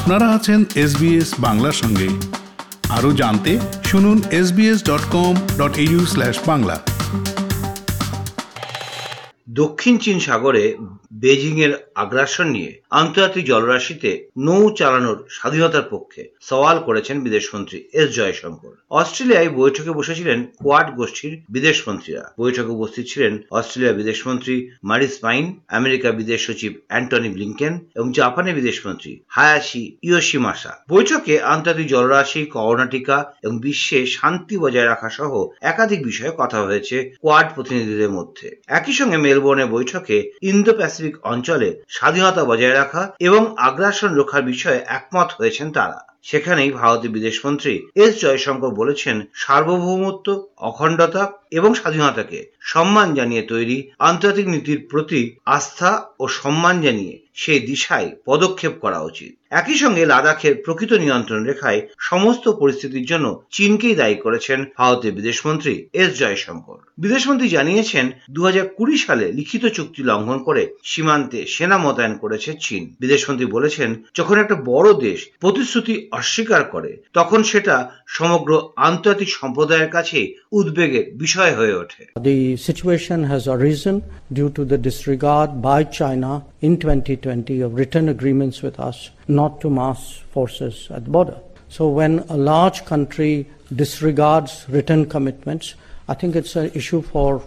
আপনারা আছেন এসবিএস বাংলার সঙ্গে। আরও জানতে শুনুন SBS dot com dot Bangla. দক্ষিণ চীন সাগরে বেজিং এর আগ্রাসন নিয়ে আন্তর্জাতিক জলরাশিতে নৌ চালানোর স্বাধীনতার পক্ষে সওয়াল করেছেন বিদেশমন্ত্রী এস জয়শঙ্কর। অস্ট্রেলিয়ায় বৈঠকে বসেছিলেন কোয়াড গোষ্ঠীর বিদেশমন্ত্রীরা। বৈঠকে উপস্থিত ছিলেন অস্ট্রেলিয়া বিদেশমন্ত্রী মারিস পাইন আমেরিকা বিদেশ সচিব অ্যান্টনি ব্লিংকেন এবং জাপানের বিদেশমন্ত্রী হায়াশি ইয়োশিমাসা। বৈঠকে আন্তর্জাতিক জলরাশি, করোনা টিকা এবং বিশ্বে শান্তি বজায় রাখা সহ একাধিক বিষয়ে কথা হয়েছে কোয়াড প্রতিনিধিদের মধ্যে। একই সঙ্গে মেলবোর্নে বৈঠকে ইন্দো প্যাসিফিক অঞ্চলে স্বাধীনতা বজায় রাখা এবং আগ্রাসন রক্ষার বিষয়ে একমত হয়েছেন তারা। সেখানেই ভারতের বিদেশমন্ত্রী এস জয়শঙ্কর বলেছেন, সার্বভৌমত্ব, অখণ্ডতা এবং স্বাধীনতাকে সম্মান জানিয়ে তৈরি আন্তর্জাতিক নীতির প্রতি আস্থা ও সম্মান জানিয়ে সেই দিশায় পদক্ষেপ করা উচিত। একই সঙ্গে লাদাখের প্রকৃত নিয়ন্ত্রণ রেখায় সমস্ত পরিস্থিতির জন্য চীনকেই দায়ী করেছেন ভারতের বিদেশমন্ত্রী এস জয়শঙ্কর। বিদেশমন্ত্রী জানিয়েছেন দু সালে লিখিত চুক্তি লঙ্ঘন করে সীমান্তে সেনা মোতায়েন করেছে চীন। বিদেশমন্ত্রী বলেছেন, যখন একটা বড় দেশ প্রতিশ্রুতি অস্বীকার করে, তখন সেটা সমগ্র আন্তর্জাতিক সম্প্রদায়ের কাছে উদ্বেগের বিষয় হয়ে ওঠে। The situation has arisen due to the disregard by China in 2020 of written agreements with us not to mass forces at the border. So when a large country disregards written commitments, I think it's an issue for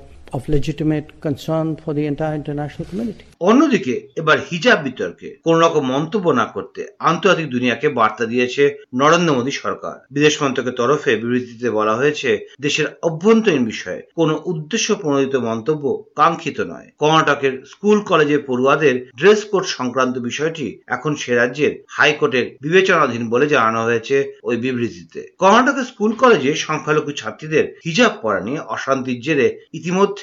অন্যদিকে, এবার হিজাব বিতর্কে কোন রকম মন্তব্য না করতে আন্তর্জাতিক দুনিয়াকে বার্তা দিয়েছে নরেন্দ্র মোদী সরকার। বিদেশ মন্ত্রকের তরফে বিবৃতিতে বলা হয়েছে, দেশের অভ্যন্তরীণ বিষয়ে কোনো উদ্দেশ্য প্রণোদিত মন্তব্য কাঙ্ক্ষিত নয়। কর্ণাটকের স্কুল কলেজের পড়ুয়াদের ড্রেস কোড সংক্রান্ত বিষয়টি এখন সে রাজ্যের হাইকোর্টের বিবেচনাধীন বলে জানানো হয়েছে ওই বিবৃতিতে। কর্ণাটকের স্কুল কলেজে সংখ্যালঘু ছাত্রীদের হিজাব পরা নিয়ে অশান্তির জেরে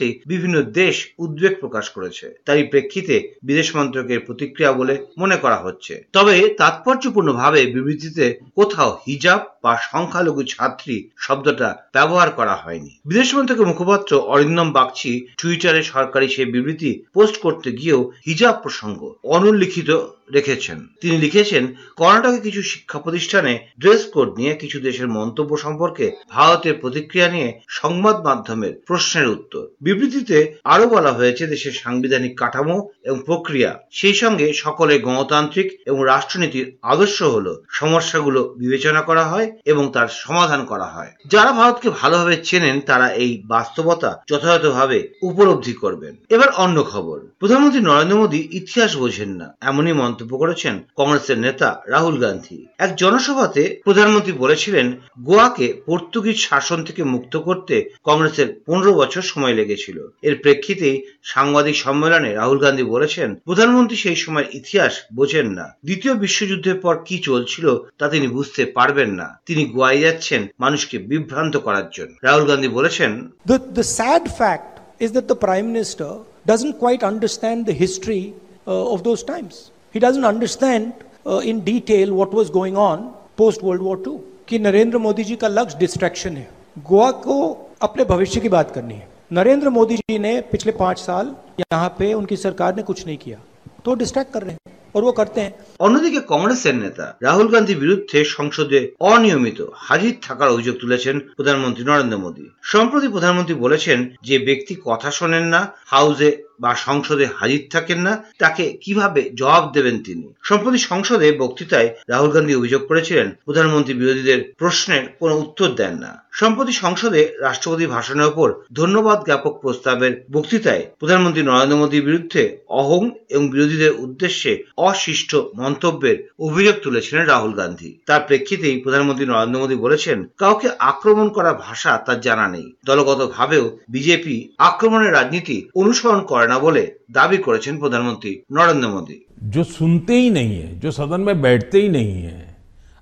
ইতিমধ্যেই বিভিন্ন দেশ উদ্বেগ প্রকাশ করেছে। তারই প্রেক্ষিতে বিদেশ মন্ত্রকের প্রতিক্রিয়া বলে মনে করা হচ্ছে। তবে তাৎপর্যপূর্ণভাবে বিবৃতিতে কোথাও হিজাব বা সংখ্যালঘু ছাত্রী শব্দটা ব্যবহার করা হয়নি। বিদেশ মন্ত্রকের মুখপাত্র অরিন্দম বাগচি টুইটারে সরকারি সেই বিবৃতি পোস্ট করতে গিয়েও হিজাব প্রসঙ্গ অনুল্লিখিত রেখেছেন। তিনি লিখেছেন, কর্ণাটকে কিছু শিক্ষা প্রতিষ্ঠানে ড্রেস কোড নিয়ে কিছু দেশের মন্তব্য সম্পর্কে ভারতের প্রতিক্রিয়া নিয়ে সংবাদ মাধ্যমের প্রশ্নের উত্তর। বিবৃতিতে আরও বলা হয়েছে, দেশের সাংবিধানিক কাঠামো এবং প্রক্রিয়া, সেই সঙ্গে সকলের গণতান্ত্রিক এবং রাষ্ট্রনীতির আদর্শ হল সমস্যাগুলো বিবেচনা করা হয় এবং তার সমাধান করা হয়। যারা ভারতকে ভালোভাবে চেনেন, তারা এই বাস্তবতা যথাযথভাবে উপলব্ধি করবেন। এবার অন্য খবর। প্রধানমন্ত্রী নরেন্দ্র মোদী ইতিহাস বোঝেন না, এমনই মন্তব্য করেছেন কংগ্রেসের নেতা রাহুল গান্ধী। এক জনসভাতে প্রধানমন্ত্রী বলেছিলেন, গোয়াকে পর্তুগিজ শাসন থেকে মুক্ত করতে কংগ্রেসের পনেরো বছর সময় লেগেছিল। এর প্রেক্ষিতেই সাংবাদিক সম্মেলনে রাহুল গান্ধী বলেছেন, প্রধানমন্ত্রী সেই সময়ের ইতিহাস বোঝেন না। দ্বিতীয় বিশ্বযুদ্ধের পর কি চলছিল তা তিনি বুঝতে পারবেন না। তিনি গোয়ায় যাচ্ছেন মানুষকে বিভ্রান্ত করার জন্য রাহুল গান্ধী বলেছেন The, the sad fact is that the Prime Minister doesn't quite understand the history uh, of those times. He doesn't understand uh, in detail what was going on post World War II. कि नरेंद्र मोदी जी का लक्ष्य distraction है गोवा को अपने भविष्य की बात करनी है नरेंद्र मोदी जी ने पिछले पांच साल यहाँ पे उनकी सरकार ने कुछ नहीं किया तो डिस्ट्रैक्ट कर रहे हैं और वो करते हैं অন্যদিকে কংগ্রেসের নেতা রাহুল গান্ধীর বিরুদ্ধে সংসদে অনিয়মিত হাজির থাকার অভিযোগ তুলেছেন প্রধানমন্ত্রী নরেন্দ্র মোদী সম্প্রতি প্রধানমন্ত্রী বলেছেন যে ব্যক্তি কথা শোনেন না হাউসে বা সংসদে হাজির থাকেন না, তাকে কীভাবে জবাব দেবেন তিনি? সম্প্রতি সংসদে বক্তৃতায় রাহুল গান্ধী অভিযোগ করেছিলেন, প্রধানমন্ত্রী বিরোধীদের প্রশ্নের কোনো উত্তর দেন না। সম্প্রতি সংসদে রাষ্ট্রপতি ভাষণের উপর ধন্যবাদ জ্ঞাপক প্রস্তাবের বক্তৃতায় প্রধানমন্ত্রী নরেন্দ্র মোদীর বিরুদ্ধে অহং এবং বিরোধীদের উদ্দেশ্যে অশিষ্ট মন্তব্যের অভিযোগ তুলেছিলেন রাহুল গান্ধী। তার প্রেক্ষিতেই প্রধানমন্ত্রী নরেন্দ্র মোদী বলেছেন, কাউকে আক্রমণ করা ভাষা তার জানা নেই। দলগতভাবেও বিজেপি আক্রমণের রাজনীতি অনুসরণ করে না বলে দাবি করেছেন প্রধানমন্ত্রী নরেন্দ্র মোদী जो सुनते ही नहीं है जो सदन में बैठते ही नहीं है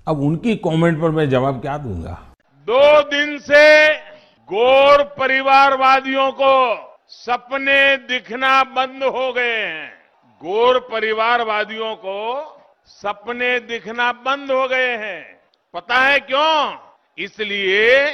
अब उनकी कमेंट पर मैं जवाब क्या दूंगा दो दिन से गौर परिवारवादियों को सपने दिखना बंद हो गए हैं गौर परिवारवादियों को सपने दिखना बंद हो गए हैं पता है क्यों इसलिए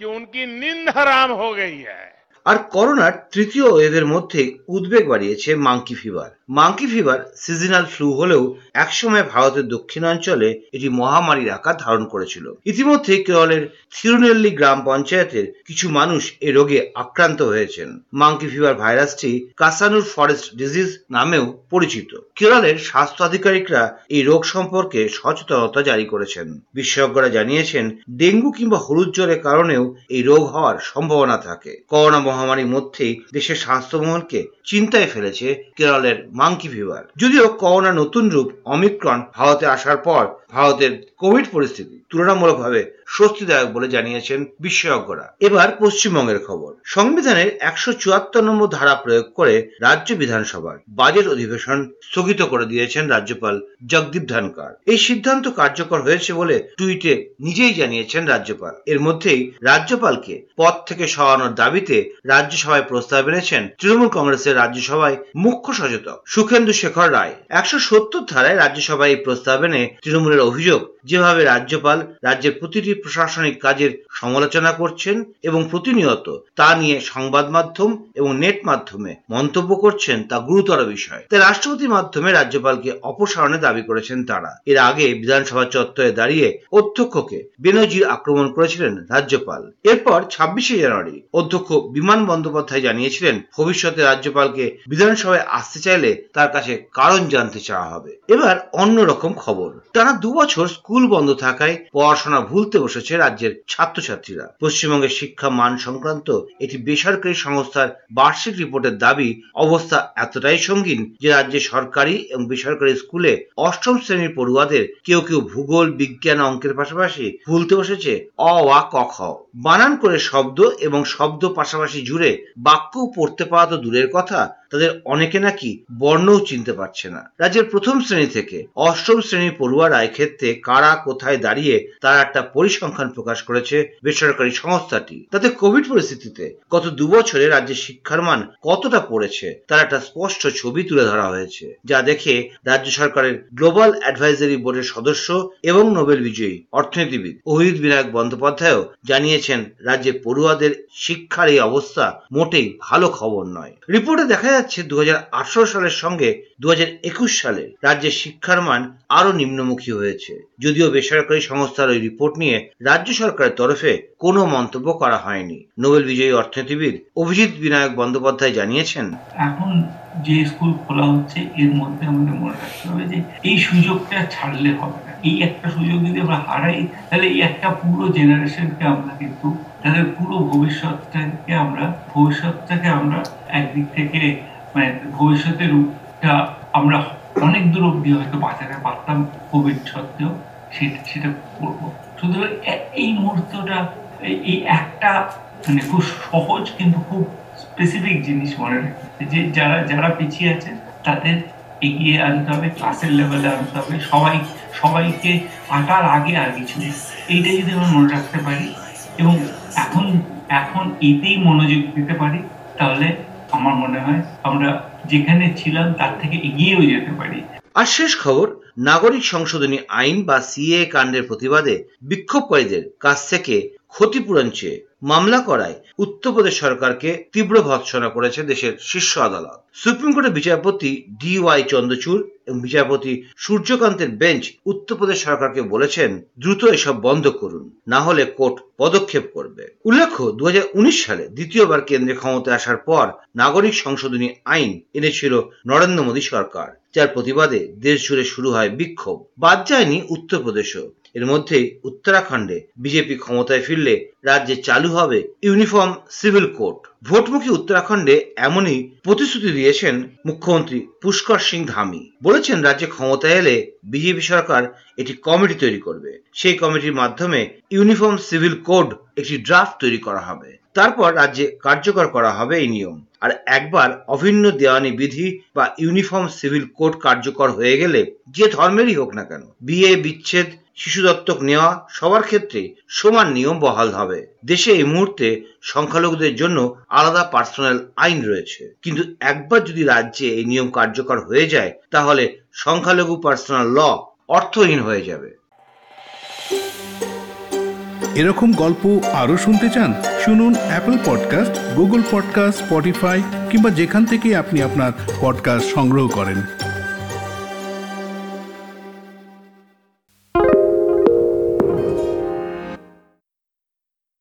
कि उनकी नींद हराम हो गई है আর করোনার তৃতীয় ওয়েভের মধ্যে উদ্বেগ বাড়িয়েছে monkey fever. Monkey fever seasonal flu হলেও একসময় ভারতের দক্ষিণাঞ্চলে এটি মহামারীর আকার ধারণ করেছিল। ইতিমধ্যে কেরলের থিরুনেল্লি গ্রাম পঞ্চায়েতের কিছু মানুষ এ রোগে আক্রান্ত হয়েছেন। মাঙ্কি ফিভার ভাইরাসটি কাসানুর ফরেস্ট ডিজিজ নামেও পরিচিত। কেরলের স্বাস্থ্য আধিকারিকরা এই রোগ সম্পর্কে সচেতনতা জারি করেছেন। বিশেষজ্ঞরা জানিয়েছেন, ডেঙ্গু কিংবা হলুদ জ্বরের কারণেও এই রোগ হওয়ার সম্ভাবনা থাকে। করোনা মহামারীর মধ্যেই দেশের স্বাস্থ্যমহলকে চিন্তায় ফেলেছে কেরলের মাঙ্কি ফিভার যদিও করোনা নতুন রূপ অমিক্রন ভারতে আসার পর ভারতের কোভিড পরিস্থিতি তুলনামূলকভাবে স্বস্তিদায়ক বলে জানিয়েছেন বিশেষজ্ঞরা। এবার পশ্চিমবঙ্গের খবর। সংবিধানের একশো চুয়াত্তর নম্বর ধারা প্রয়োগ করে রাজ্য বিধানসভার বাজেট অধিবেশন স্থগিত করে দিয়েছেন রাজ্যপাল জগদীপ ধনকর এই সিদ্ধান্ত কার্যকর হয়েছে বলে টুইটে নিজেই জানিয়েছেন রাজ্যপাল। এর মধ্যেই রাজ্যপালকে পদ থেকে সরানোর দাবিতে রাজ্যসভায় প্রস্তাব এনেছেন তৃণমূল কংগ্রেসের রাজ্যসভায় মুখ্য সচেতক সুখেন্দু শেখর রায়। একশো সত্তর ধারায় রাজ্যসভায় এই প্রস্তাব এনে তৃণমূলের অভিযোগ, যেভাবে রাজ্যপাল রাজ্যের প্রতিটি প্রশাসনিক কাজের সমালোচনা করছেন এবং প্রতিনিয়ত তা নিয়ে সংবাদ মাধ্যম এবং নেট মাধ্যমে মন্তব্য করছেন তা গুরুতর বিষয়। তাই রাষ্ট্রপতির মাধ্যমে রাজ্যপালকে অপসারণের দাবি করেছেন তারা। এর আগে বিধানসভা চত্বরে দাঁড়িয়ে অধ্যক্ষকে বেনজির আক্রমণ করেছিলেন রাজ্যপাল। এরপর ছাব্বিশে জানুয়ারি অধ্যক্ষ বিমান বন্দ্যোপাধ্যায় জানিয়েছিলেন, ভবিষ্যতে রাজ্যপালকে বিধানসভায় আসতে চাইলে তার কাছে কারণ জানতে চাওয়া হবে। এবার অন্যরকম খবর। টানা দু বছর স্কুল বন্ধ থাকায় পড়াশোনা ভুলতে বসেছে রাজ্যের ছাত্রছাত্রীরা। পশ্চিমবঙ্গের শিক্ষা মান সংক্রান্ত একটি বেসরকারি সংস্থার বার্ষিক রিপোর্টের দাবি, অবস্থা এতটাই সঙ্গীন যে রাজ্যের সরকারি এবং বেসরকারি স্কুলে অষ্টম শ্রেণির পড়ুয়াদের কেউ কেউ ভূগোল, বিজ্ঞান অঙ্কের পাশাপাশি ভুলতে বসেছে, অ আ, ক, খ। বানান করে শব্দ এবং শব্দ পাশাপাশি জুড়ে বাক্য পড়তে পাওয়া তো দূরের কথা। তাদের অনেকে নাকি বর্ণও চিনতে পারছে না। রাজ্যের প্রথম শ্রেণি থেকে অষ্টম শ্রেণির পড়ুয়ারা এক্ষেত্রে কারা কোথায় দাঁড়িয়ে তার একটা পরিসংখ্যান প্রকাশ করেছে বেসরকারি সংস্থাটি। তাতে কোভিড পরিস্থিতিতে গত দুবছরে রাজ্যের শিক্ষার মান কতটা পড়েছে তার একটা স্পষ্ট ছবি তুলে ধরা হয়েছে, যা দেখে রাজ্য সরকারের গ্লোবাল অ্যাডভাইজারি বোর্ডের সদস্য এবং নোবেল বিজয়ী অর্থনীতিবিদ অহিত বিনায়ক বন্দ্যোপাধ্যায়ও জানিয়েছেন, রাজ্যে পড়ুয়াদের শিক্ষার এই অবস্থা মোটেই ভালো খবর নয়। রিপোর্টে দেখা যাচ্ছে দু সালের সঙ্গে দু সালে। রাজ্যের শিক্ষার মান আরও নিম্নমুখী হয়েছে। যদিও বেসরকারি সংস্থার ওই রিপোর্ট নিয়ে রাজ্য সরকারের তরফে কোনো মন্তব্য করা হয়নি। নোবেল বিজয়ী অর্থনীতিবিদ অভিজিৎ বিনায়ক বন্দ্যোপাধ্যায় জানিয়েছেন, এখন যে স্কুল খোলা হচ্ছে, এর মধ্যে আমাদের মনে রাখতে হবে যে এই সুযোগটা ছাড়লে হবে না। এই একটা সুযোগ যদি আমরা হারাই, তাহলে এই একটা পুরো জেনারেশনকে আমরা কিন্তু তাদের পুরো ভবিষ্যৎটাকে আমরা ভবিষ্যৎটাকে আমরা একদিক থেকে মানে ভবিষ্যতের রূপটা আমরা অনেক দূর অব্দি হয়তো বাঁচাতে পারতাম কোভিড সত্ত্বেও, সেটা সেটা করব। সুতরাং এই মুহূর্তটা, এই- একটা মানে খুব সহজ কিন্তু খুব স্পেসিফিক জিনিস মনে রাখতে যে যারা যারা পিছিয়ে আছে তাদের এগিয়ে আনতে হবে ক্লাসের লেভেলে আনতে হবে, সবাই, সবাইকে আঁটার আগে আর কিছু নেই। এইটা যদি আমরা মনে রাখতে পারি এবং এখন এখন এতেই মনোযোগ দিতে পারি, তাহলে আমার মনে হয় আমরা যেখানে ছিলাম তার থেকে এগিয়েও যেতে পারি। আর শেষ খবর, নাগরিক সংশোধনী আইন বা সিএ কাণ্ডের প্রতিবাদে বিক্ষোভকারীদের কাছ থেকে ক্ষতিপূরণ চেয়ে মামলা করায় উত্তরপ্রদেশ সরকারকে তীব্র ভৎসনা করেছে দেশের শীর্ষ আদালত। সুপ্রিম কোর্টের বিচারপতি ডি ওয়াই চন্দ্রচূড় এবং বিচারপতি সূর্যকান্তের বেঞ্চ উত্তরপ্রদেশ সরকারকে বলেছেন, দ্রুত এসব বন্ধ করুন, না হলে কোর্ট পদক্ষেপ করবে। উল্লেখ্য দু হাজার উনিশ সালে দ্বিতীয়বার কেন্দ্রে ক্ষমতায় আসার পর নাগরিক সংশোধনী আইন এনেছিল নরেন্দ্র মোদী সরকার, যার প্রতিবাদে দেশ জুড়ে শুরু হয় বিক্ষোভ। বাদ যায়নি উত্তরপ্রদেশও এর মধ্যেই উত্তরাখণ্ডে বিজেপি ক্ষমতায় ফিরলে রাজ্যে চালু হবে ইউনিফর্ম সিভিল কোড। ভোটমুখী উত্তরাখণ্ডে এমনই প্রতিশ্রুতি দিয়েছেন মুখ্যমন্ত্রী পুষ্কর সিং ধামি। বলেছেন, রাজ্যে ক্ষমতায় এলে বিজেপি সরকার একটি কমিটি তৈরি করবে। সেই কমিটির মাধ্যমে ইউনিফর্ম সিভিল কোড একটি ড্রাফট তৈরি করা হবে। তারপর রাজ্যে কার্যকর করা হবে এই নিয়ম। আর একবার অভিন্ন দেওয়ানি বিধি বা ইউনিফর্ম সিভিল কোড কার্যকর হয়ে গেলে যে ধর্মেরই হোক না কেন, বিয়ে, বিচ্ছেদ শিশু দত্তক নেওয়া সবার ক্ষেত্রে সমান নিয়ম বহাল হবে। দেশে এই মুহূর্তে সংখ্যালঘুদের জন্য আলাদা পার্সোনাল আইন রয়েছে। কিন্তু একবার যদি রাজ্যে এই নিয়ম কার্যকর হয়ে যায়, তাহলে সংখ্যালঘু পার্সোনাল ল অর্থহীন হয়ে যাবে। এরকম গল্প আরও শুনতে চান? শুনুন Apple podcast Google podcast Spotify কিংবা যেখান থেকে আপনি আপনার পডকাস্ট সংগ্রহ করেন।